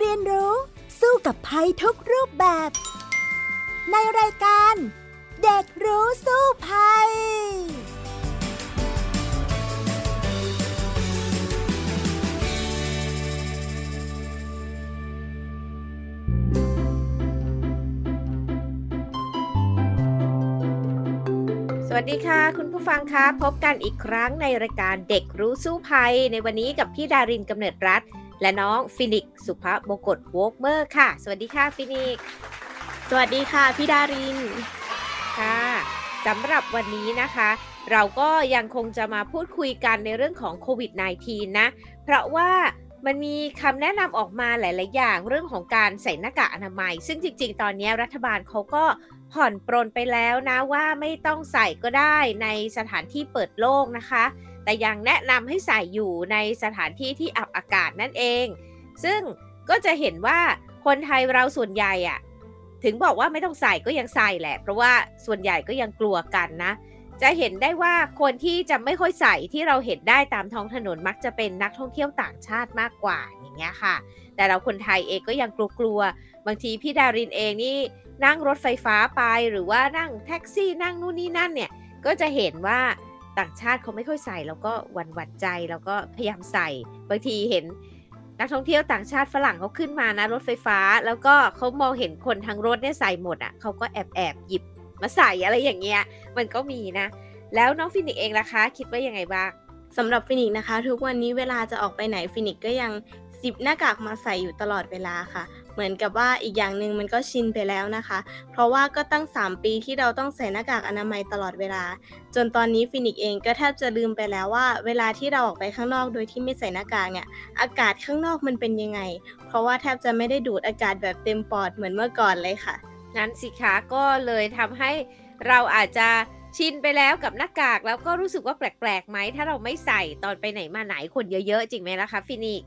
เรียนรู้ สู้กับภัยทุกรูปแบบ ในรายการ เด็กรู้สู้ภัยวัสดีค่ะ คุณผู้ฟังคะพบกันอีกครั้งในรายการเด็กรู้สู้ภัย ในวันนี้กับพี่ดารินกำเนิดรัฐ และน้องฟินิกสุภาพบกตโวกเมอร์ค่ะ สวัสดีค่ะฟินิกสวัสดีค่ะพี่ดารินค่ะสำหรับวันนี้นะคะ เราก็ยังคงจะมาพูดคุยกันในเรื่องของโควิด -19 นะ เพราะว่ามันมีคำแนะนำออกมาหลาย ๆ อย่างเรื่องของการใส่หน้ากากอนามัย ซึ่งจริง ๆ ตอนนี้รัฐบาลเขาก็ผ่อนปรนไปแล้วนะว่าไม่ต้องใส่ก็ได้ในสถานที่เปิดโล่งนะคะ แต่ยังแนะนำให้ใส่อยู่ในสถานที่ที่อับอากาศนั่นเอง ซึ่งก็จะเห็นว่าคนไทยเราส่วนใหญ่อะถึงบอกว่าไม่ต้องใส่ก็ยังใส่แหละ เพราะว่าส่วนใหญ่ก็ยังกลัวกันนะ จะเห็นได้ว่าคนที่จะไม่ค่อยใส่ที่เราเห็นได้ตามท้องถนนมักจะเป็นนักท่องเที่ยวต่างชาติมากกว่าอย่างเงี้ยค่ะ แต่เราคนไทยเองก็ยังกลัวๆบางทีพี่ดารินเองนี่นั่งรถไฟฟ้าไปหรือว่านั่งแท็กซี่นั่งนู่นนี่นั่นเนี่ยก็จะเห็นว่า ต่างชาติเขาไม่ค่อยใส่แล้วก็หวั่นหวั่นใจแล้วก็พยายามใส่บางทีเห็นนักท่องเที่ยวต่างชาติฝรั่งเขาขึ้นมานะรถไฟฟ้า แล้วก็เขามองเห็นคนทั้งรถเนี่ยใส่หมดอะ่ะเขาก็แอบแอบหยิบมาใส่อะไรอย่างเงี้ยมันก็มีนะ แล้วน้องฟินิกเองล่ะคะ คิดว่ายังไงบ้างสำหรับฟินิกนะคะ ทุกวันนี้เวลาจะออกไปไหนฟินิกก็ยังหยิบหน้ากากมาใส่อยู่ตลอดเวลาค่ะ เหมือนกับว่าอีกอย่างหนึ่งมันก็ชินไปแล้วนะคะ เพราะว่าก็ตั้ง 3 ปีที่เราต้องใส่หน้ากากอนามัยตลอดเวลา จนตอนนี้ฟินิกเองก็แทบจะลืมไปแล้วว่า เวลาที่เราออกไปข้างนอกโดยที่ไม่ใส่หน้ากากเนี่ย อากาศข้างนอกมันเป็นยังไง เพราะว่าแทบจะไม่ได้สูดอากาศแบบเต็มปอดเหมือนเมื่อก่อนเลยค่ะ นั่นสิคะก็เลยทำให้เราอาจจะชินไปแล้วกับหน้ากากแล้วก็รู้สึกว่าแปลกๆไหมถ้าเราไม่ใส่ตอนไปไหนมาไหนคนเยอะๆ จริงไหมล่ะคะฟินิก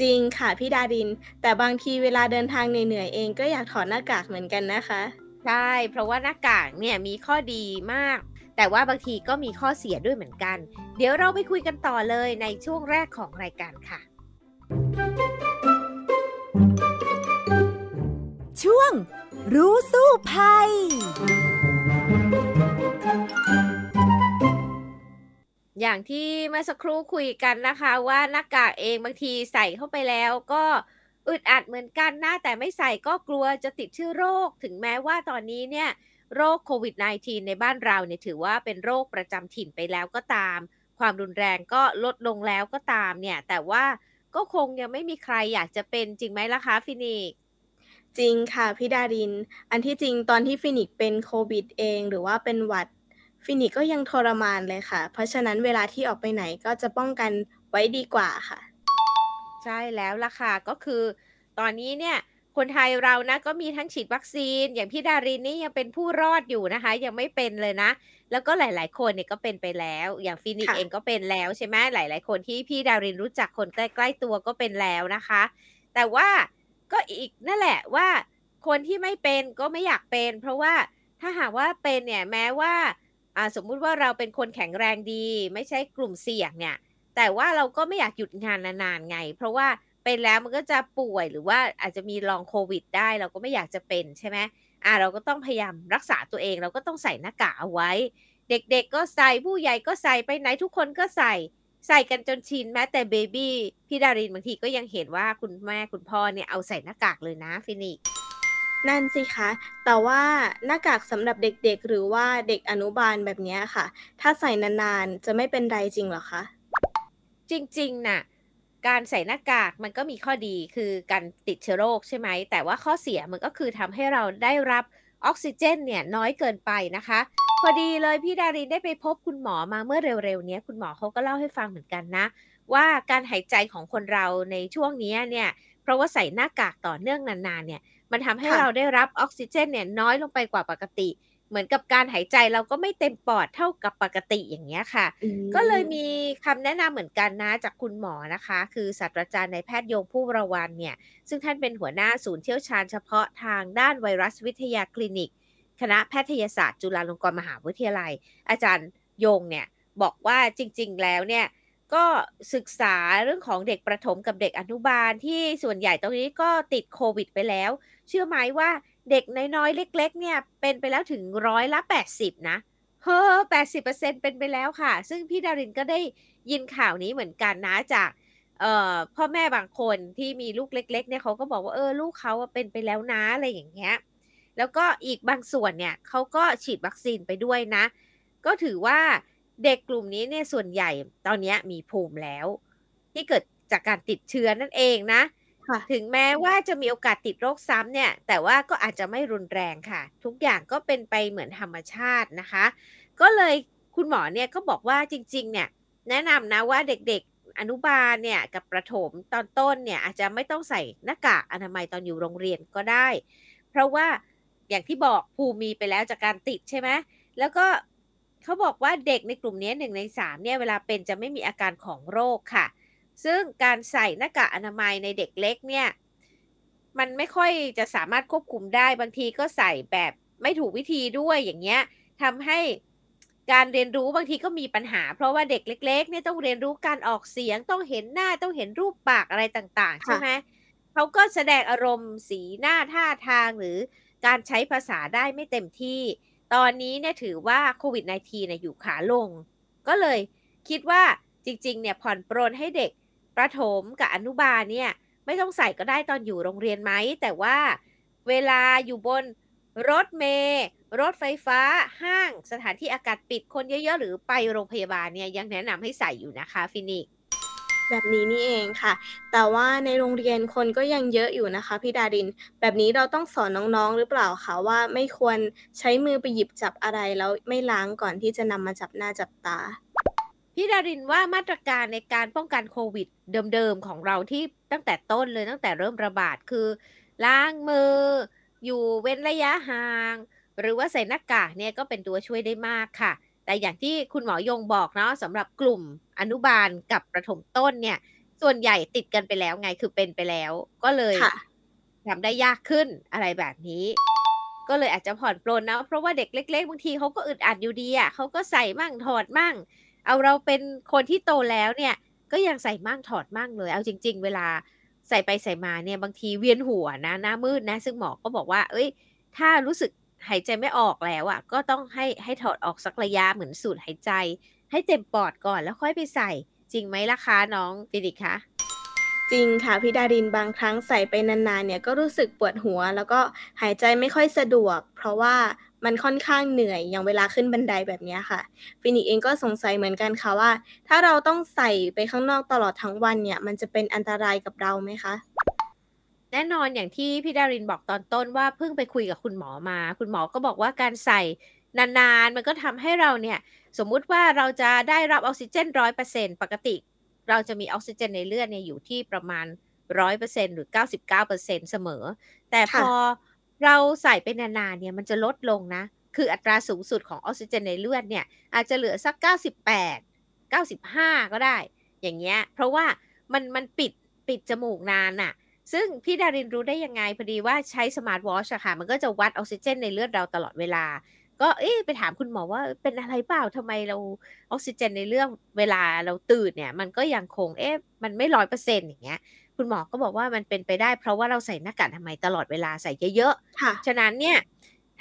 จริงค่ะพี่ดาริน แต่บางทีเวลาเดินทางเหนื่อยๆเองก็อยากถอดหน้ากากเหมือนกันนะคะ ใช่ เพราะว่าหน้ากากเนี่ยมีข้อดีมาก แต่ว่าบางทีก็มีข้อเสียด้วยเหมือนกัน เดี๋ยวเราไปคุยกันต่อเลยในช่วงแรกของรายการค่ะ ช่วงรู้สู้ภัย อย่างที่เมื่อสักครู่คุยกันนะคะ ว่าหน้ากากเองบางทีใส่เข้าไปแล้วก็อึดอัดเหมือนกันนะแต่ไม่ใส่ก็กลัวจะติดเชื้อโรค ถึงแม้ว่าตอนนี้เนี่ยโรคโควิด -19 ในบ้านเราเนี่ยถือว่าเป็นโรคประจำถิ่นไปแล้วก็ตาม ความรุนแรงก็ลดลงแล้วก็ตามเนี่ย แต่ว่าก็คงยังไม่มีใครอยากจะเป็นจริงไหมล่ะคะฟินิกจริงค่ะพี่ดาริน อันที่จริงตอนที่ฟินิกเป็นโควิดเอง หรือว่าเป็นหวัด ฟินิกก็ยังทรมานเลยค่ะ เพราะฉะนั้นเวลาที่ออกไปไหนก็จะป้องกันไว้ดีกว่าค่ะ ใช่แล้วล่ะค่ะ ก็คือ ตอนนี้เนี่ยคนไทยเรานะก็มีทั้งฉีดวัคซีน อย่างพี่ดารินนี่ยังเป็นผู้รอดอยู่นะคะ ยังไม่เป็นเลยนะ แล้วก็หลาย ๆ คนเนี่ยก็เป็นไปแล้ว อย่างฟินิกเองก็เป็นแล้วใช่ไหมหลาย ๆ คนที่พี่ดารินรู้จักคนใกล้ๆตัวก็เป็นแล้วนะคะ แต่ว่าก็อีกนั่นแหละว่า คนที่ไม่เป็นก็ไม่อยากเป็น เพราะว่าถ้าหากว่าเป็นเนี่ยแม้ว่าอ่า สมมุติว่าเราเป็นคนแข็งแรงดี ไม่ใช่กลุ่มเสี่ยงเนี่ย แต่ว่าเราก็ไม่อยากหยุดงานนานๆไง เพราะว่าเป็นแล้วมันก็จะป่วยหรือว่าอาจจะมีลองโควิดได้ เราก็ไม่อยากจะเป็นใช่ไหมอ่าเราก็ต้องพยายามรักษาตัวเอง เราก็ต้องใส่หน้ากากเอาไว้ เด็กๆก็ใส่ผู้ใหญ่ก็ใส่ไปไหนทุกคนก็ใส่ใส่กันจนชินแม้แต่เบบี้พี่ดารินบางทีก็ยังเห็นว่าคุณแม่คุณพ่อเนี่ยเอาใส่หน้ากากเลยนะฟินิก นั่นสิคะ แต่ว่าหน้ากากสำหรับเด็กๆ หรือว่าเด็กอนุบาลแบบนี้ค่ะ ถ้าใส่นานๆ จะไม่เป็นไรจริงเหรอคะ จริงๆ น่ะ การใส่หน้ากากมันก็มีข้อดีคือการติดเชื้อโรคใช่ไหม แต่ว่าข้อเสียมันก็คือทำให้เราได้รับออกซิเจนเนี่ยน้อยเกินไปนะคะ พอดีเลยพี่ดารินได้ไปพบคุณหมอมาเมื่อเร็วๆนี้คุณหมอเขาก็เล่าให้ฟังเหมือนกันนะ ว่าการหายใจของคนเราในช่วงนี้เนี่ย เพราะว่าใส่หน้ากากต่อเนื่องนานๆเนี่ย มันทำให้เราได้รับออกซิเจนเนี่ยน้อยลงไปกว่าปกติ เหมือนกับการหายใจเราก็ไม่เต็มปอดเท่ากับปกติอย่างเงี้ยค่ะ ก็เลยมีคำแนะนำเหมือนกันนะจากคุณหมอนะคะ คือศาสตราจารย์ในแพทย์โยงผู้ประวันเนี่ย ซึ่งท่านเป็นหัวหน้าศูนย์เชี่ยวชาญเฉพาะทางด้านไวรัสวิทยาคลินิก คณะแพทยศาสตร์จุฬาลงกรณ์มหาวิทยาลัย อาจารย์โยงเนี่ยบอกว่าจริง ๆ แล้วเนี่ย ก็ศึกษาเรื่องของเด็กประถมกับเด็กอนุบาลที่ส่วนใหญ่ตรงนี้ก็ติดโควิดไปแล้ว เชื่อไหมว่าเด็กน้อยๆ เล็ก ๆ เนี่ย เป็นไปแล้วถึงร้อยละ80 นะเฮ้อ80%เป็นไปแล้วค่ะ ซึ่งพี่ดารินก็ได้ยินข่าวนี้เหมือนกันนะจากพ่อแม่บางคนที่มีลูกเล็ก ๆ เนี่ยเขาก็บอกว่าเออลูกเขาเป็นไปแล้วนะอะไรอย่างเงี้ย แล้วก็อีกบางส่วนเนี่ยเขาก็ฉีดวัคซีนไปด้วยนะ ก็ถือว่า เด็กกลุ่มนี้เนี่ยส่วนใหญ่ตอนนี้มีภูมิแล้ว ที่เกิดจากการติดเชื้อนั่นเองนะถึงแม้ว่าจะมีโอกาสติดโรคซ้ำเนี่ย แต่ว่าก็อาจจะไม่รุนแรงค่ะ ทุกอย่างก็เป็นไปเหมือนธรรมชาตินะคะ ก็เลยคุณหมอเนี่ยก็บอกว่าจริง ๆ เนี่ย แนะนำนะว่าเด็กๆอนุบาลเนี่ยกับประถมตอนต้นเนี่ยอาจจะไม่ต้องใส่หน้ากากอนามัยตอนอยู่โรงเรียนก็ได้ เพราะว่าอย่างที่บอกภูมิมีไปแล้วจากการติดใช่ไหมแล้วก็ เขาบอกว่าเด็กในกลุ่มนี้หนึ่งในสามเนี่ยเวลาเป็นจะไม่มีอาการของโรคค่ะ ซึ่งการใส่หน้ากากอนามัยในเด็กเล็กเนี่ย มันไม่ค่อยจะสามารถควบคุมได้บางทีก็ใส่แบบไม่ถูกวิธีด้วยอย่างเงี้ยทำให้การเรียนรู้บางทีก็มีปัญหา เพราะว่าเด็กเล็กๆเนี่ยต้องเรียนรู้การออกเสียงต้องเห็นหน้าต้องเห็นรูปปากอะไรต่าง ๆ ใช่ไหมเขาก็แสดงอารมณ์สีหน้าท่าทางหรือการใช้ภาษาได้ไม่เต็มที่ ตอนนี้เนี่ยถือว่าโควิด -19 เนี่ยอยู่ขาลง ก็เลยคิดว่าจริงๆ เนี่ยผ่อนปรนให้เด็กประถมกับอนุบาลเนี่ย ไม่ต้องใส่ก็ได้ตอนอยู่โรงเรียนไหม แต่ว่าเวลาอยู่บนรถเมล์รถไฟฟ้าห้างสถานที่อากาศปิดคนเยอะๆ หรือไปโรงพยาบาลเนี่ยยังแนะนำให้ใส่อยู่นะคะฟินิก แบบนี้นี่เองค่ะ แต่ว่าในโรงเรียนคนก็ยังเยอะอยู่นะคะพี่ดาริน แบบนี้เราต้องสอนน้องๆหรือเปล่าคะว่าไม่ควรใช้มือไปหยิบจับอะไรแล้วไม่ล้างก่อนที่จะนำมาจับหน้าจับตา พี่ดารินว่ามาตรการในการป้องกันโควิดเดิมๆของเราที่ตั้งแต่ต้นเลยตั้งแต่เริ่มระบาดคือ ล้างมือ อยู่เว้นระยะห่าง หรือว่าใส่หน้ากากเนี่ยก็เป็นตัวช่วยได้มากค่ะ แต่อย่างที่คุณหมอยงบอกเนาะสำหรับกลุ่ม อนุบาลกับประถมต้นเนี่ย ส่วนใหญ่ติดกันไปแล้วไงคือเป็นไปแล้ว ก็เลยทำได้ยากขึ้นอะไรแบบนี้ ก็เลยอาจจะผ่อนปลนนะ เพราะว่าเด็กเล็กๆบางทีเขาก็อึดอัดอยู่ดีอะเขาก็ใส่มั่งถอดมั่ง เอาเราเป็นคนที่โตแล้วเนี่ย ก็ยังใส่มั่งถอดมั่งเลย เอาจริง ๆ เวลาใส่ไปใส่มาเนี่ยบางทีเวียนหัวนะหน้ามืดนะ ซึ่งหมอก็บอกว่า เอ้ย ถ้ารู้สึกหายใจไม่ออกแล้วอะ่ะ ก็ต้องให้ให้ถอดออกสักระยะเหมือนสูดหายใจ ให้เต็มปอดก่อนแล้วค่อยไปใส่ จริงไหมล่ะคะน้องฟินิกคะจริงค่ะพี่ดารินบางครั้งใส่ไปนานๆเนี่ยก็รู้สึกปวดหัว แล้วก็หายใจไม่ค่อยสะดวก เพราะว่ามันค่อนข้างเหนื่อยอย่างเวลาขึ้นบันไดแบบนี้ค่ะฟินิกเองก็สงสัยเหมือนกันค่ะว่า ถ้าเราต้องใส่ไปข้างนอกตลอดทั้งวันเนี่ย มันจะเป็นอันตรายกับเราไหมคะแน่นอนอย่างที่พี่ดารินบอกตอนต้นว่าเพิ่งไปคุยกับคุณหมอมา คุณหมอก็บอกว่าการใส่ นานๆ มันก็ทำให้เราเนี่ย สมมุติว่าเราจะได้รับออกซิเจนร้อยเปอร์เซ็นปกติ เราจะมีออกซิเจนในเลือดเนี่ยอยู่ที่ประมาณร้อยเปอร์เซ็นหรือเก้าสิบเก้าเปอร์เซ็นเสมอ แต่พอเราใส่ไปนานๆเนี่ยมันจะลดลงนะ คืออัตราสูงสุดของออกซิเจนในเลือดเนี่ย อาจจะเหลือสักเก้าสิบแปดเก้าสิบห้าก็ได้ อย่างเงี้ย เพราะว่ามันมันปิดปิดจมูกนานอะ่ะซึ่งพี่ดารินรู้ได้ยังไงพอดีว่าใช้สมาร์ทวอชอะค่ะ มันก็จะวัดออกซิเจนในเลือดเราตลอดเวลา ก็เอ๊ไปถามคุณหมอว่าเป็นอะไรเปล่าทำไมเราออกซิเจนในเลือดเวลาเราตื่นเนี่ย มันก็ยังคงเอ๊ะมันไม่ร้อยเปอร์เซ็นต์อย่างเงี้ย คุณหมอก็บอกว่ามันเป็นไปได้เพราะว่าเราใส่หน้ากากอนามัยตลอดเวลาใส่เยอะๆค่ะฉะนั้นเนี่ย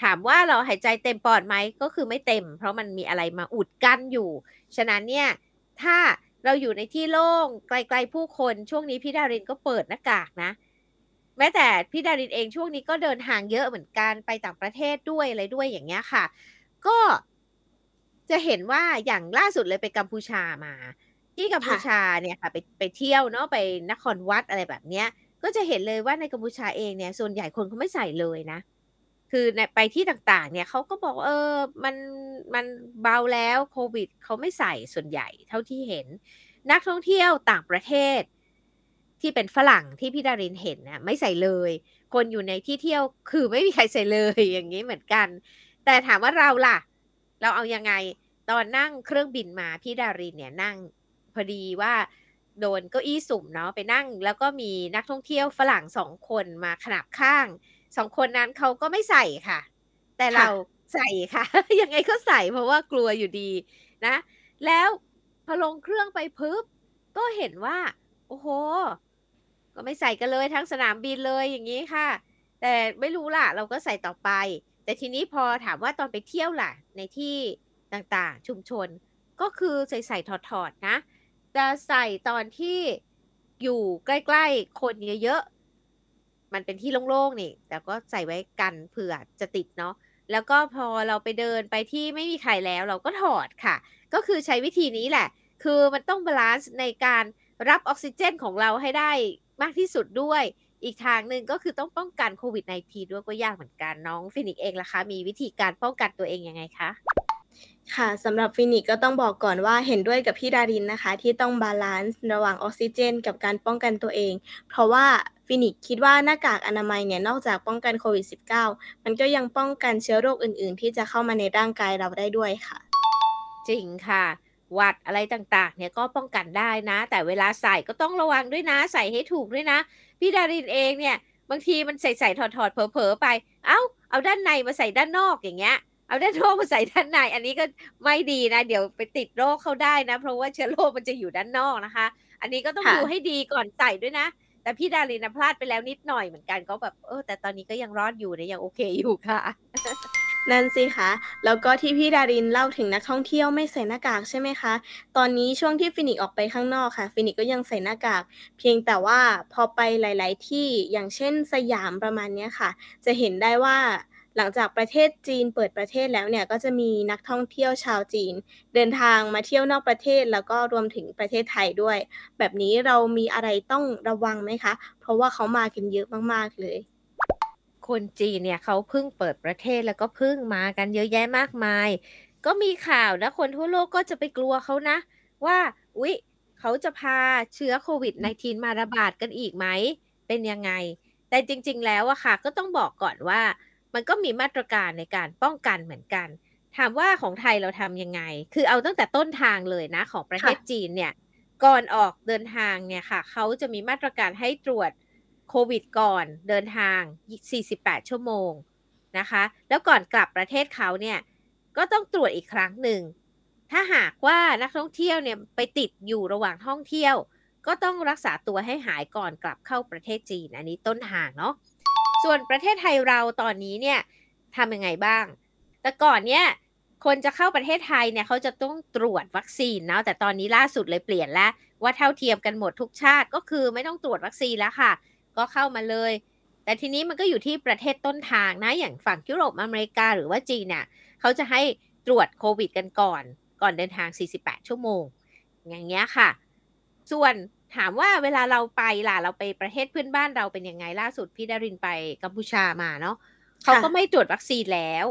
ถามว่าเราหายใจเต็มปอดไหมก็คือไม่เต็ม เพราะมันมีอะไรมาอุดกั้นอยู่ ฉะนั้นเนี่ยถ้าเราอยู่ในที่โล่งไกลๆผู้คนช่วงนี้พี่ดารินก็เปิดหน้ากากนะ แม้แต่พี่ดารินเองช่วงนี้ก็เดินทางเยอะเหมือนกันไปต่างประเทศด้วยอะไรด้วยอย่างเงี้ยค่ะ ก็จะเห็นว่าอย่างล่าสุดเลยไปกัมพูชามา ที่กัมพูชาเนี่ยค่ะไปไปเที่ยวเนาะไปนครวัดอะไรแบบเนี้ย ก็จะเห็นเลยว่าในกัมพูชาเองเนี่ย ส่วนใหญ่คนเขาไม่ใส่เลยนะ คือไปที่ต่างๆ เนี่ยเขาก็บอกเออมันมันเบาแล้วโควิดเขาไม่ใส่ส่วนใหญ่เท่าที่เห็น นักท่องเที่ยวต่างประเทศ ที่เป็นฝรั่งที่พี่ดารินเห็นนะไม่ใส่เลย คนอยู่ในที่เที่ยวคือไม่มีใครใส่เลยอย่างนี้เหมือนกัน แต่ถามว่าเราล่ะ เราเอายังไงตอนนั่งเครื่องบินมาพี่ดารินเนี่ยนั่งพอดีว่าโดนเก้าอี้สุ่มเนาะไปนั่ง แล้วก็มีนักท่องเที่ยวฝรั่งสองคนมาขนาบข้างสองคนนั้นเขาก็ไม่ใส่ค่ะ แต่เราใส่ค่ะ ยังไงก็ใส่เพราะว่ากลัวอยู่ดีนะ แล้วพอลงเครื่องไปพึบก็เห็นว่า โอ้โห ก็ไม่ใส่กันเลยทั้งสนามบินเลยอย่างนี้ค่ะ แต่ไม่รู้ล่ะ เราก็ใส่ต่อไป แต่ทีนี้พอถามว่าตอนไปเที่ยวล่ะ ในที่ต่างๆชุมชน ก็คือใส่ใส่ถอดๆนะ จะใส่ตอนที่อยู่ใกล้ๆ คนเยอะๆ มันเป็นที่โล่งๆนี่ แต่ก็ใส่ไว้กันเผื่อจะติดเนาะแล้วก็พอเราไปเดินไปที่ไม่มีใครแล้วเราก็ถอดค่ะ ก็คือใช้วิธีนี้แหละ คือมันต้อง balance ในการรับออกซิเจนของเราให้ได้ มากที่สุดด้วย อีกทางหนึ่งก็คือต้องป้องกันโควิด -19 ด้วยก็ยากเหมือนกันน้องฟินิกเองล่ะคะมีวิธีการป้องกันตัวเองยังไงคะค่ะสำหรับฟินิกก็ต้องบอกก่อนว่าเห็นด้วยกับพี่ดารินนะคะ ที่ต้อง balance ระหว่างออกซิเจน กับการป้องกันตัวเอง เพราะว่าฟินิกคิดว่าหน้ากากอนามัยเนี่ยนอกจากป้องกันโควิด -19 มันก็ยังป้องกันเชื้อโรคอื่น ๆ ที่จะเข้ามาในร่างกายเราได้ด้วยค่ะ จริงค่ะ หวัดอะไรต่างๆ เนี่ยก็ป้องกันได้นะ แต่เวลาใส่ก็ต้องระวังด้วยนะ ใส่ให้ถูกด้วยนะ พี่ดารินเองเนี่ย บางทีมันใส่ใส่ถอดถอดเผลอๆไป เอ้า เอาด้านในมาใส่ด้านนอกอย่างเงี้ย เอาด้านนอกมาใส่ด้านใน อันนี้ก็ไม่ดีนะ เดี๋ยวไปติดโรคเข้าได้นะ เพราะว่าเชื้อโรคมันจะอยู่ด้านนอกนะคะ อันนี้ก็ต้องค่ะดูให้ดีก่อนใส่ด้วยนะ แต่พี่ดารินนะพลาดไปแล้วนิดหน่อยเหมือนกันก็แบบเออแต่ตอนนี้ก็ยังรอดอยู่นะยังโอเคอยู่ค่ะ นั่นสิคะแล้วก็ที่พี่ดารินเล่าถึงนักท่องเที่ยวไม่ใส่หน้ากากใช่ไหมคะ ตอนนี้ช่วงที่ฟินิกออกไปข้างนอกค่ะ ฟินิกก็ยังใส่หน้ากาก เพียงแต่ว่าพอไปหลาย ๆ ที่อย่างเช่นสยามประมาณนี้ค่ะ จะเห็นได้ว่าหลังจากประเทศจีนเปิดประเทศแล้วเนี่ยก็จะมีนักท่องเที่ยวชาวจีน เดินทางมาเที่ยวนอกประเทศแล้วก็รวมถึงประเทศไทยด้วย แบบนี้เรามีอะไรต้องระวังไหมคะ เพราะว่าเขามากันเยอะมากๆเลย คนจีนเนี่ยเขาเพิ่งเปิดประเทศแล้วก็เพิ่งมากันเยอะแยะมากมาย ก็มีข่าวนะคนทั่วโลกก็จะไปกลัวเขานะ ว่าอุ๊ยเขาจะพาเชื้อโควิด -19 มาระบาดกันอีกไหม เป็นยังไง แต่จริง ๆ แล้วอะค่ะ ก็ต้องบอกก่อนว่า มันก็มีมาตรการในการป้องกันเหมือนกัน ถามว่าของไทยเราทำยังไง คือเอาตั้งแต่ต้นทางเลยนะ ของประเทศจีนเนี่ย ก่อนออกเดินทางเนี่ยค่ะ เขาจะมีมาตรการให้ตรวจ โควิดก่อนเดินทาง 48 ชั่วโมงนะคะ แล้วก่อนกลับประเทศเขาเนี่ยก็ต้องตรวจอีกครั้งหนึ่ง ถ้าหากว่านักท่องเที่ยวเนี่ยไปติดอยู่ระหว่างท่องเที่ยว ก็ต้องรักษาตัวให้หายก่อนกลับเข้าประเทศจีน อันนี้ต้นทางเนาะ ส่วนประเทศไทยเราตอนนี้เนี่ยทำยังไงบ้าง แต่ก่อนเนี่ยคนจะเข้าประเทศไทยเนี่ยเขาจะต้องตรวจวัคซีนเนาะ แต่ตอนนี้ล่าสุดเลยเปลี่ยนแล้วว่าเท่าเทียมกันหมดทุกชาติก็คือไม่ต้องตรวจวัคซีนแล้วค่ะ ก็เข้ามาเลย แต่ทีนี้มันก็อยู่ที่ประเทศต้นทางนะอย่างฝั่งยุโรปอเมริกาหรือว่าจีนเนี่ยเขาจะให้ตรวจโควิดกันก่อน ก่อนเดินทาง 48 ชั่วโมง อย่างเงี้ยค่ะ ส่วนถามว่าเวลาเราไปล่ะเราไปประเทศเพื่อนบ้านเราเป็นยังไงล่าสุดพี่ดารินไปกัมพูชามาเนาะเขาก็ไม่ตรวจวัคซีนแล้ว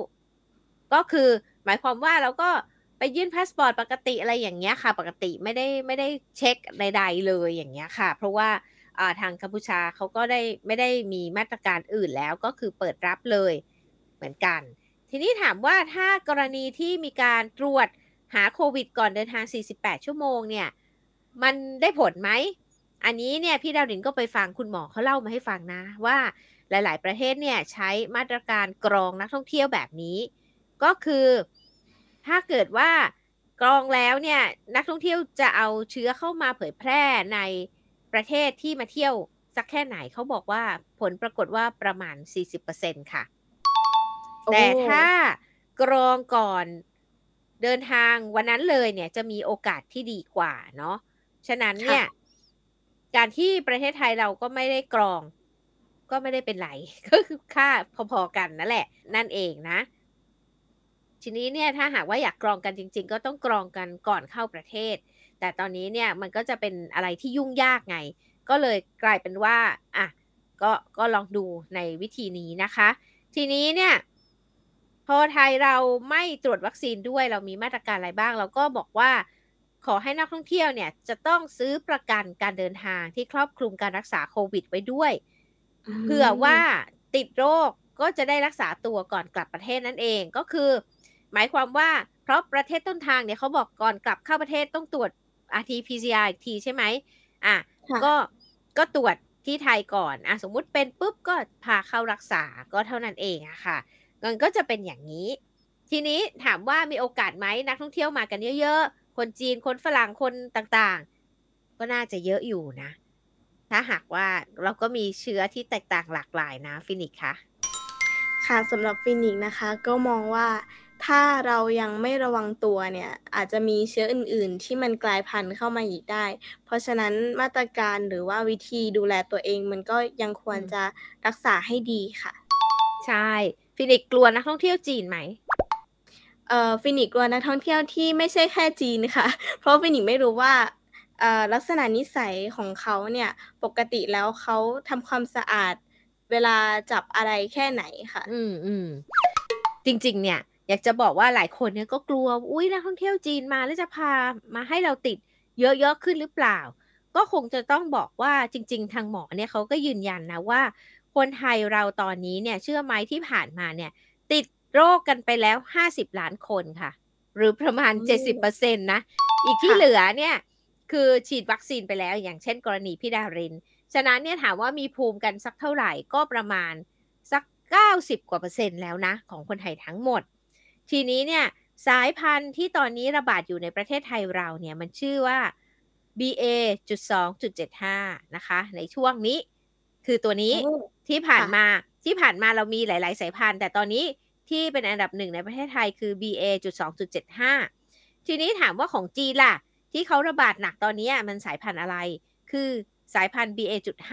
ก็คือหมายความว่าเราก็ไปยื่นพาสปอร์ตปกติอะไรอย่างเงี้ยค่ะ ปกติไม่ได้ไม่ได้เช็คใดๆเลยอย่างเงี้ยค่ะ เพราะว่าอ่า ทางกัมพูชาเขาก็ได้ไม่ได้มีมาตรการอื่นแล้วก็คือเปิดรับเลยเหมือนกัน ทีนี้ถามว่าถ้ากรณีที่มีการตรวจหาโควิดก่อนเดินทาง 48 ชั่วโมงเนี่ยมันได้ผลไหม อันนี้เนี่ยพี่ดาวดินก็ไปฟังคุณหมอเขาเล่ามาให้ฟังนะ ว่าหลาย ๆ ประเทศเนี่ยใช้มาตรการกรองนักท่องเที่ยวแบบนี้ ก็คือถ้าเกิดว่ากรองแล้วเนี่ยนักท่องเที่ยวจะเอาเชื้อเข้ามาเผยแพร่ใน ประเทศที่มาเที่ยวสักแค่ไหนเขาบอกว่าผลปรากฏว่าประมาณ 40%ค่ะโอ้แต่ถ้ากรองก่อนเดินทางวันนั้นเลยเนี่ยจะมีโอกาสที่ดีกว่าเนาะ ฉะนั้นเนี่ย การที่ประเทศไทยเราก็ไม่ได้กรอง ก็ไม่ได้เป็นไร ก็คือค่าพอๆกันนั่นแหละ นั่นเองนะ ทีนี้เนี่ยถ้าหากว่าอยากกรองกันจริง ๆ ก็ต้องกรองกันก่อนเข้าประเทศ แต่ตอนนี้เนี่ยมันก็จะเป็นอะไรที่ยุ่งยากไง ก็เลยกลายเป็นว่าอะก็ก็ลองดูในวิธีนี้นะคะ ทีนี้เนี่ยพอไทยเราไม่ตรวจวัคซีนด้วยเรามีมาตรการอะไรบ้าง เราก็บอกว่าขอให้นักท่องเที่ยวเนี่ยจะต้องซื้อประกันการเดินทางที่ครอบคลุมการรักษาโควิดไว้ด้วย เผื่อว่าติดโรคก็จะได้รักษาตัวก่อนกลับประเทศนั่นเองก็คือ หมายความว่าเพราะประเทศต้นทางเนี่ยเขาบอกก่อนกลับเข้าประเทศต้องตรวจ RT-PCR อีกทีใช่ไหมอะค่ะก็ก็ตรวจที่ไทยก่อนอะสมมุติเป็นปุ๊บก็พาเข้ารักษาก็เท่านั้นเองอะค่ะมันก็จะเป็นอย่างนี้ ทีนี้ถามว่ามีโอกาสไหมนักท่องเที่ยวมากันเยอะๆ คนจีนคนฝรั่งคนต่างก็น่าจะเยอะอยู่นะ ถ้าหากว่าเราก็มีเชื้อที่แตกต่างหลากหลายนะฟินิกส์คะค่ะสำหรับฟินิกส์นะคะก็มองว่า ถ้าเรายังไม่ระวังตัวเนี่ย อาจจะมีเชื้ออื่น ๆ ที่มันกลายพันธุ์เข้ามาอีกได้ เพราะฉะนั้นมาตรการหรือว่าวิธีดูแลตัวเองมันก็ยังควรอืมจะรักษาให้ดีค่ะ ใช่ฟินิกส์กลัวนักท่องเที่ยวจีนไหมเอ่อฟินิกส์กลัวนักท่องเที่ยวที่ไม่ใช่แค่จีนค่ะ เพราะฟินิกส์ไม่รู้ว่าเอ่อลักษณะนิสัยของเขาเนี่ยปกติแล้วเขาทำความสะอาดเวลาจับอะไรแค่ไหนค่ะ อืมอืมจริง ๆ เนี่ย อยากจะบอกว่าหลายคนเนี่ยก็กลัว อุ้ยนักท่องเที่ยวจีนมาแล้วจะพามาให้เราติดเยอะๆขึ้นหรือเปล่า ก็คงจะต้องบอกว่าจริง ๆ ทางหมอเนี่ยเขาก็ยืนยันนะว่า คนไทยเราตอนนี้เนี่ยเชื่อไหมที่ผ่านมาเนี่ย ติดโรคกันไปแล้ว 50 ล้านคนค่ะ หรือประมาณโอ้70%นะ อีกที่ค่ะเหลือเนี่ยคือฉีดวัคซีนไปแล้ว อย่างเช่น กรณีพี่ดาริน ฉะนั้นเนี่ยถามว่ามีภูมิกันสักเท่าไหร่ก็ประมาณสัก 90 กว่าเปอร์เซ็นต์แล้วนะ ของคนไทยทั้งหมด ทีนี้เนี่ยสายพันธุ์ที่ตอนนี้ระบาดอยู่ในประเทศไทยเราเนี่ยมันชื่อว่า BA.2.75 นะคะ ในช่วงนี้ คือตัวนี้โอ้ที่ผ่านค่ะมาที่ผ่านมาเรามีหลาย ๆ สายพันธุ์ แต่ตอนนี้ที่เป็นอันดับหนึ่งในประเทศไทยคือ BA.2.75 ทีนี้ถามว่าของจีนล่ะ ที่เขาระบาดหนักตอนนี้มันสายพันธุ์อะไร คือสายพันธุ์ BA.5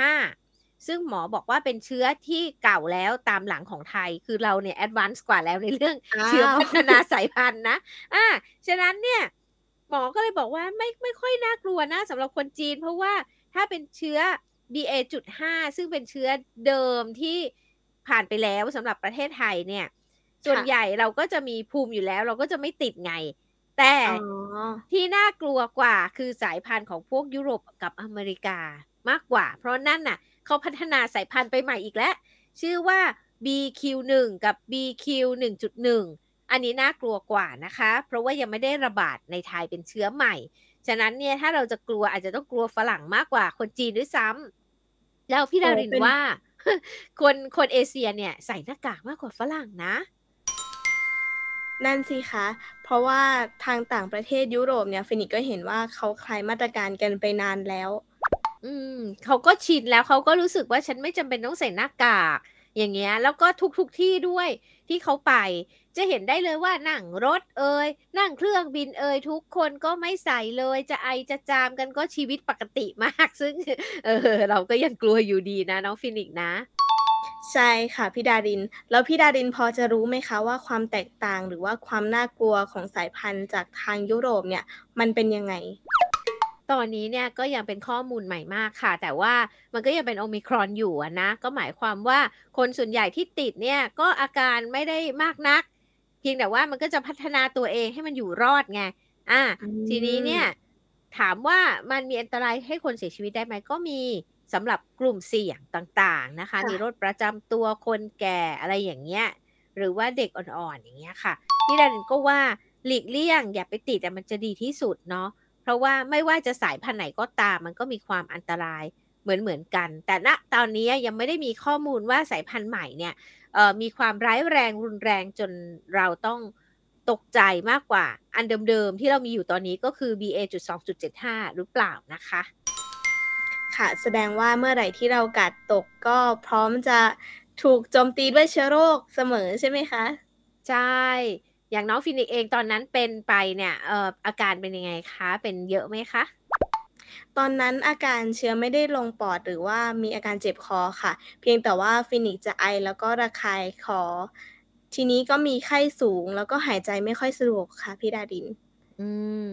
ซึ่งหมอบอกว่าเป็นเชื้อที่เก่าแล้วตามหลังของไทย คือเราเนี่ยแอดวานซ์กว่าแล้วในเรื่องอ้าวเชื้อพัฒนาสายพันธุ์นะอ่าฉะนั้นเนี่ยหมอก็เลยบอกว่าไม่ไม่ค่อยน่ากลัวนะสำหรับคนจีน เพราะว่าถ้าเป็นเชื้อ BA.5 ซึ่งเป็นเชื้อเดิมที่ผ่านไปแล้วสำหรับประเทศไทยเนี่ย ส่วนค่ะใหญ่เราก็จะมีภูมิอยู่แล้ว เราก็จะไม่ติดไง แต่อ๋อที่น่ากลัวกว่าคือสายพันธุ์ของพวกยุโรปกับอเมริกามากกว่า เพราะนั่นน่ะ เขาพัฒนาสายพันธุ์ไปใหม่อีกแล้ว ชื่อว่า BQ1 กับ BQ1.1 อันนี้น่ากลัวกว่านะคะ เพราะว่ายังไม่ได้ระบาดในไทยเป็นเชื้อใหม่ ฉะนั้นเนี่ยถ้าเราจะกลัวอาจจะต้องกลัวฝรั่งมากกว่าคนจีนด้วยซ้ำแล้วพี่ดารินเป็นว่า คนคนเอเชียเนี่ยใส่หน้ากากมากกว่าฝรั่งนะนั่นสิคะ เพราะว่าทางต่างประเทศยุโรปเนี่ยฟินิกก็เห็นว่าเขาคลายมาตรการกันไปนานแล้ว อืมเขาก็ชินแล้วเขาก็รู้สึกว่าฉันไม่จำเป็นต้องใส่หน้ากาก อย่างเงี้ย แล้วก็ทุกทุกที่ด้วยที่เขาไป จะเห็นได้เลยว่านั่งรถเอ่ยนั่งเครื่องบินเอ่ยทุกคนก็ไม่ใส่เลย จะไอจะจามกันก็ชีวิตปกติมาก ซึ่ง เออ เราก็ยังกลัวอยู่ดีนะน้องฟินิกนะ ใช่ค่ะพี่ดาริน แล้วพี่ดารินพอจะรู้ไหมคะว่าความแตกต่างหรือว่าความน่ากลัวของสายพันธุ์จากทางยุโรปเนี่ย มันเป็นยังไง ตอนนี้เนี่ยก็ยังเป็นข้อมูลใหม่มากค่ะ แต่ว่ามันก็ยังเป็นโอมิครอนอยู่อะนะ ก็หมายความว่าคนส่วนใหญ่ที่ติดเนี่ยก็อาการไม่ได้มากนัก เพียงแต่ว่ามันก็จะพัฒนาตัวเองให้มันอยู่รอดไง อ่าอืมทีนี้เนี่ยถามว่ามันมีอันตรายให้คนเสียชีวิตได้ไหมก็มีสำหรับกลุ่มเสี่ยงต่างๆนะคะค่ะมีโรคประจำตัวคนแก่อะไรอย่างเงี้ย หรือว่าเด็กอ่อนๆอย่างเงี้ยค่ะพี่ดารินก็ว่าหลีกเลี่ยงอย่าไปติดแต่มันจะดีที่สุดเนาะ เพราะว่าไม่ว่าจะสายพันธุ์ไหนก็ตามมันก็มีความอันตรายเหมือนเหมือนกัน แต่ณตอนนี้ยังไม่ได้มีข้อมูลว่าสายพันธุ์ใหม่เนี่ยเอ่อมีความร้ายแรงรุนแรงจนเราต้องตกใจมากกว่า อันเดิมๆที่เรามีอยู่ตอนนี้ก็คือ BA.2.75 หรือเปล่านะคะ ค่ะ แสดงว่าเมื่อไหร่ที่เราการ์ดตกก็พร้อมจะถูกโจมตีด้วยเชื้อโรคเสมอใช่ไหมคะ ใช่ อย่างน้องฟินิกซ์เองตอนนั้นเป็นไปเนี่ยเอ่ออาการเป็นยังไงคะ เป็นเยอะไหมคะ ตอนนั้นอาการเชื้อไม่ได้ลงปอดหรือว่ามีอาการเจ็บคอค่ะ เพียงแต่ว่าฟินิกซ์จะไอแล้วก็ระคายคอ ทีนี้ก็มีไข้สูงแล้วก็หายใจไม่ค่อยสะดวกค่ะพี่ดาริน อืม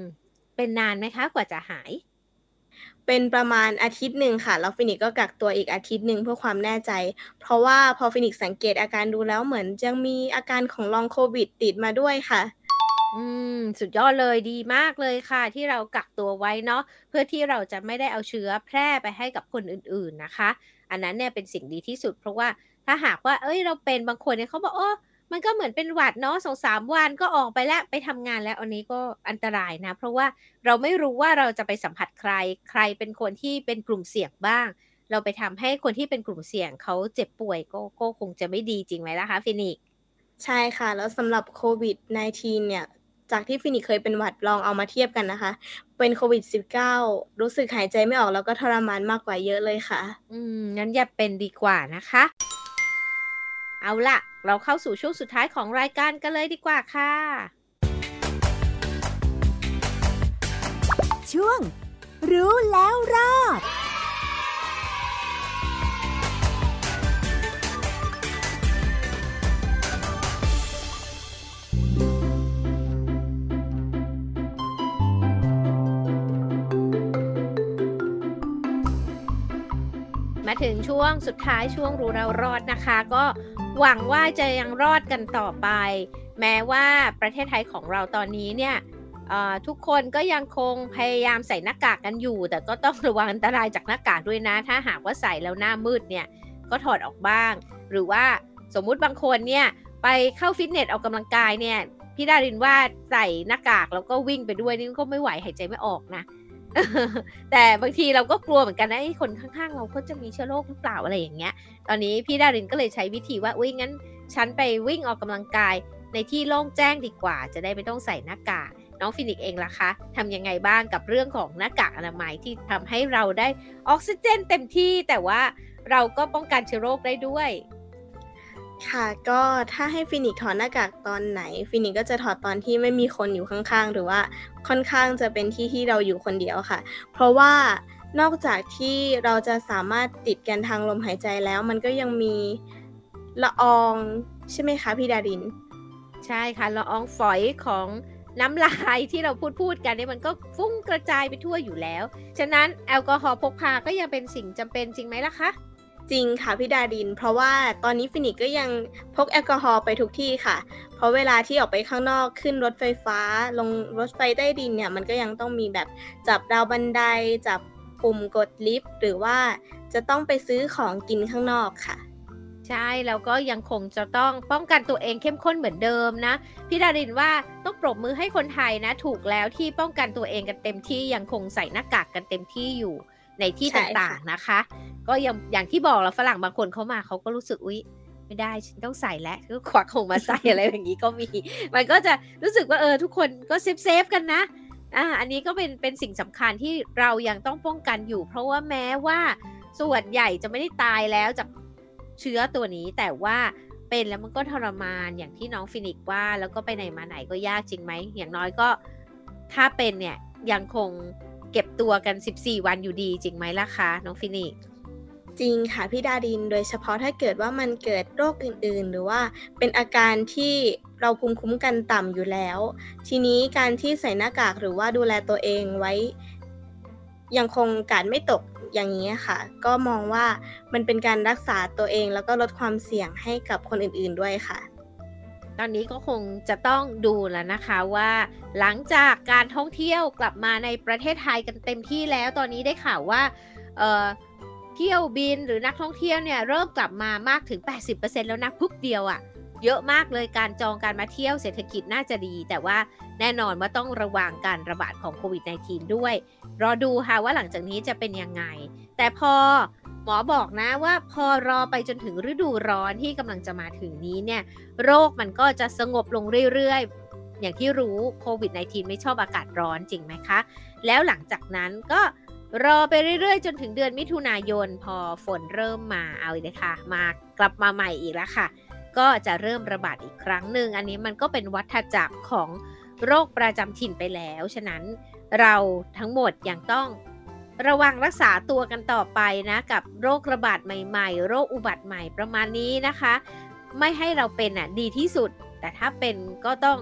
เป็นนานไหมคะ กว่าจะหาย เป็นประมาณอาทิตย์หนึ่งค่ะ แล้วฟินิกก็กักตัวอีกอาทิตย์หนึ่งเพื่อความแน่ใจ เพราะว่าพอฟินิกสังเกตอาการดูแล้วเหมือนยังมีอาการของ Long COVID ติดมาด้วยค่ะอืมสุดยอดเลยดีมากเลยค่ะ ที่เรากักตัวไว้เนาะเพื่อที่เราจะไม่ได้เอาเชื้อแพร่ไปให้กับคนอื่นๆนะคะ อันนั้นเนี่ยเป็นสิ่งดีที่สุด เพราะว่าถ้าหากว่า เอ้ยเราเป็นบางคนเนี่ยเขาบอกโอ้ มันก็เหมือนเป็นหวัดเนาะสองสามวันก็ออกไปแล้วไปทำงานแล้วอันนี้ก็อันตรายนะ เพราะว่าเราไม่รู้ว่าเราจะไปสัมผัสใคร ใครเป็นคนที่เป็นกลุ่มเสี่ยงบ้าง เราไปทำให้คนที่เป็นกลุ่มเสี่ยงเขาเจ็บป่วยก็ก็คงจะไม่ดีจริงไหมล่ะคะฟินิกซ์ใช่ค่ะ แล้วสำหรับโควิด -19 เนี่ยจากที่ฟินิกเคยเป็นหวัดลองเอามาเทียบกันนะคะ เป็นโควิด -19 รู้สึกหายใจไม่ออกแล้วก็ทรมานมากกว่าเยอะเลยค่ะ อืมงั้นอย่าเป็นดีกว่านะคะ เอาละ เราเข้าสู่ช่วงสุดท้ายของรายการกันเลยดีกว่าค่ะ ช่วง รู้แล้วรอดมาถึงช่วงสุดท้ายช่วงรู้เรารอดนะคะ ก็ หวังว่าจะยังรอดกันต่อไป แม้ว่าประเทศไทยของเราตอนนี้เนี่ยทุกคนก็ยังคงพยายามใส่หน้ากากกันอยู่ แต่ก็ต้องระวังอันตรายจากหน้ากากด้วยนะ ถ้าหากว่าใส่แล้วหน้ามืดเนี่ยก็ถอดออกบ้าง หรือว่าสมมุติบางคนเนี่ยไปเข้าฟิตเนสออกกำลังกายเนี่ยพี่ดารินว่าใส่หน้ากากแล้วก็วิ่งไปด้วยนี่ก็ไม่ไหวหายใจไม่ออกนะ แต่บางทีเราก็กลัวเหมือนกันนะไอ้คนข้างๆ เราก็จะมีเชื้อโรคหรือเปล่าอะไรอย่างเงี้ย ตอนนี้พี่ดารินก็เลยใช้วิธีว่าอุ้ยงั้น ฉันไปวิ่งออกกำลังกายในที่โล่งแจ้งดีกว่า จะได้ไม่ต้องใส่หน้ากากน้องฟินิกเองล่ะคะทำยังไงบ้างกับเรื่องของหน้ากากอนามัยที่ทำให้เราได้ออกซิเจนเต็มที่ แต่ว่าเราก็ป้องกันเชื้อโรคได้ด้วย ค่ะก็ถ้าให้ฟินิกถอดหน้ากากตอนไหน ฟินิกก็จะถอดตอนที่ไม่มีคนอยู่ข้างๆ หรือว่าค่อนข้างจะเป็นที่ที่เราอยู่คนเดียวค่ะ เพราะว่านอกจากที่เราจะสามารถติดกันทางลมหายใจแล้ว มันก็ยังมีละอองใช่ไหมคะพี่ดาริน ใช่ค่ะละอองฝอยของน้ำลายที่เราพูดพูดกันเนี่ยมันก็ฟุ้งกระจายไปทั่วอยู่แล้ว ฉะนั้นแอลกอฮอล์พกพาก็ยังเป็นสิ่งจำเป็นจริงไหมล่ะคะ จริงค่ะพี่ดาริน เพราะว่าตอนนี้ฟินิกก็ยังพกแอลกอฮอล์ไปทุกที่ค่ะ เพราะเวลาที่ออกไปข้างนอกขึ้นรถไฟฟ้า ลงรถไฟใต้ดินเนี่ยมันก็ยังต้องมีแบบจับราวบันไดจับปุ่มกดลิฟต์หรือว่าจะต้องไปซื้อของกินข้างนอกค่ะ ใช่แล้วก็ยังคงจะต้องป้องกันตัวเองเข้มข้นเหมือนเดิมนะพี่ดารินว่าต้องปรบมือให้คนไทยนะ ถูกแล้วที่ป้องกันตัวเองกันเต็มที่ยังคงใส่หน้ากากกันเต็มที่อยู่ ในที่ใช่ค่ะต่างๆนะคะ ก็ยังอย่างที่บอกแล้วฝรั่งบางคนเขามาเขาก็รู้สึกอุ๊ยไม่ได้ฉันต้องใส่แล้วก็ควักของมาใส่อะไรอย่างนี้ก็มี มันก็จะรู้สึกว่าเออทุกคนก็ safe safe ๆกันนะอ่าอันนี้ก็เป็นเป็นสิ่งสำคัญที่เรายังต้องป้องกันอยู่ เพราะว่าแม้ว่าส่วนใหญ่จะไม่ได้ตายแล้วจากเชื้อตัวนี้ แต่ว่าเป็นแล้วมันก็ทรมานอย่างที่น้องฟินิกซ์ว่า แล้วก็ไปไหนมาไหนก็ยากจริงไหมอย่างน้อยก็ ถ้าเป็นเนี่ยยังคง เก็บตัวกัน 14 วันอยู่ดีจริงไหมล่ะคะน้องฟินิกจริงค่ะพี่ดารินโดยเฉพาะถ้าเกิดว่ามันเกิดโรคอื่นๆ หรือว่าเป็นอาการที่เราภูมิคุ้มกันต่ำอยู่แล้ว ทีนี้การที่ใส่หน้ากากหรือว่าดูแลตัวเองไว้ ยังคงการไม่ตกอย่างนี้ค่ะ ก็มองว่ามันเป็นการรักษาตัวเองแล้วก็ลดความเสี่ยงให้กับคนอื่นๆด้วยค่ะ ตอนนี้ก็คงจะต้องดูแล้วนะคะว่าหลังจากการท่องเที่ยวกลับมาในประเทศไทยกันเต็มที่แล้ว ตอนนี้ได้ข่าวว่าเออเที่ยวบินหรือนักท่องเที่ยวเนี่ยเริ่มกลับมามากถึง 80%แล้วนะปุ๊บเดียวอะ่ะเยอะมากเลยการจองการมาเที่ยวเศรษฐกิจน่าจะดี แต่ว่าแน่นอนว่าต้องระวังการระบาดของโควิด -19 ด้วย รอดูค่ะว่าหลังจากนี้จะเป็นยังไง แต่พอ หมอบอกนะว่าพอรอไปจนถึงฤดูร้อนที่กำลังจะมาถึงนี้เนี่ย โรคมันก็จะสงบลงเรื่อยๆ อย่างที่รู้โควิด -19 ไม่ชอบอากาศร้อนจริงไหมคะ แล้วหลังจากนั้นก็รอไปเรื่อยๆ จนถึงเดือนมิถุนายนพอฝนเริ่มมาเอาเลยค่ะ มากลับมาใหม่อีกแล้วค่ะ ก็จะเริ่มระบาดอีกครั้งหนึ่งอันนี้มันก็เป็นวัฏจักรของโรคประจำถิ่นไปแล้ว ฉะนั้นเราทั้งหมดยังต้อง ระวังรักษาตัวกันต่อไปนะ กับโรคระบาดใหม่ ๆ โรคอุบัติใหม่ประมาณนี้นะคะ ไม่ให้เราเป็นอะดีที่สุด แต่ถ้าเป็นก็ต้อง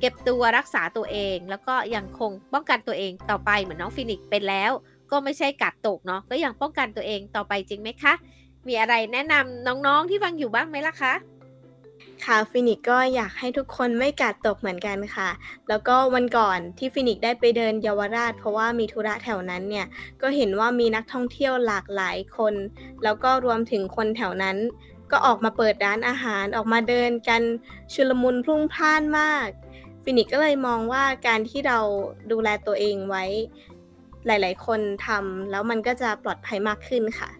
เก็บตัวรักษาตัวเอง แล้วก็ยังคงป้องกันตัวเองต่อไปเหมือนน้องฟินิกซ์เป็นแล้ว ก็ไม่ใช่การ์ดตกเนาะก็ยังป้องกันตัวเองต่อไปจริงไหมคะ มีอะไรแนะนำน้องๆที่ฟังอยู่บ้างไหมล่ะคะ ค่ะฟินิกก็อยากให้ทุกคนไม่การ์ดตกเหมือนกันค่ะ แล้วก็วันก่อนที่ฟินิกได้ไปเดินเยาวราช เพราะว่ามีธุระแถวนั้นเนี่ยก็เห็นว่ามีนักท่องเที่ยวหลากหลายคน แล้วก็รวมถึงคนแถวนั้น ก็ออกมาเปิดร้านอาหารออกมาเดินกันชุลมุนพลุ่งพล่านมากฟินิกก็เลยมองว่าการที่เราดูแลตัวเองไว้ หลาย ๆ คนทำแล้วมันก็จะปลอดภัยมากขึ้นค่ะ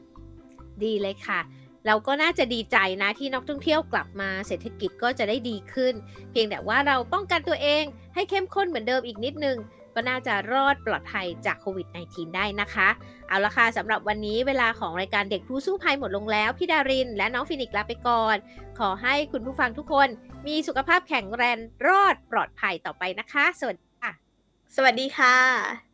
ดีเลยค่ะ เราก็น่าจะดีใจนะที่นักท่องเที่ยวกลับมาเศรษฐกิจก็จะได้ดีขึ้น เพียงแต่ว่าเราป้องกันตัวเองให้เข้มข้นเหมือนเดิมอีกนิดนึง ก็น่าจะรอดปลอดภัยจากโควิด -19 ได้นะคะ เอาละค่ะสำหรับวันนี้เวลาของรายการเด็กผู้สู้ภัยหมดลงแล้ว พี่ดาริน และน้องฟินิกลาไปก่อน ขอให้คุณผู้ฟังทุกคนมีสุขภาพแข็งแรงรอดปลอดภัยต่อไปนะคะ สวัสดีค่ะ สวัสดีค่ะ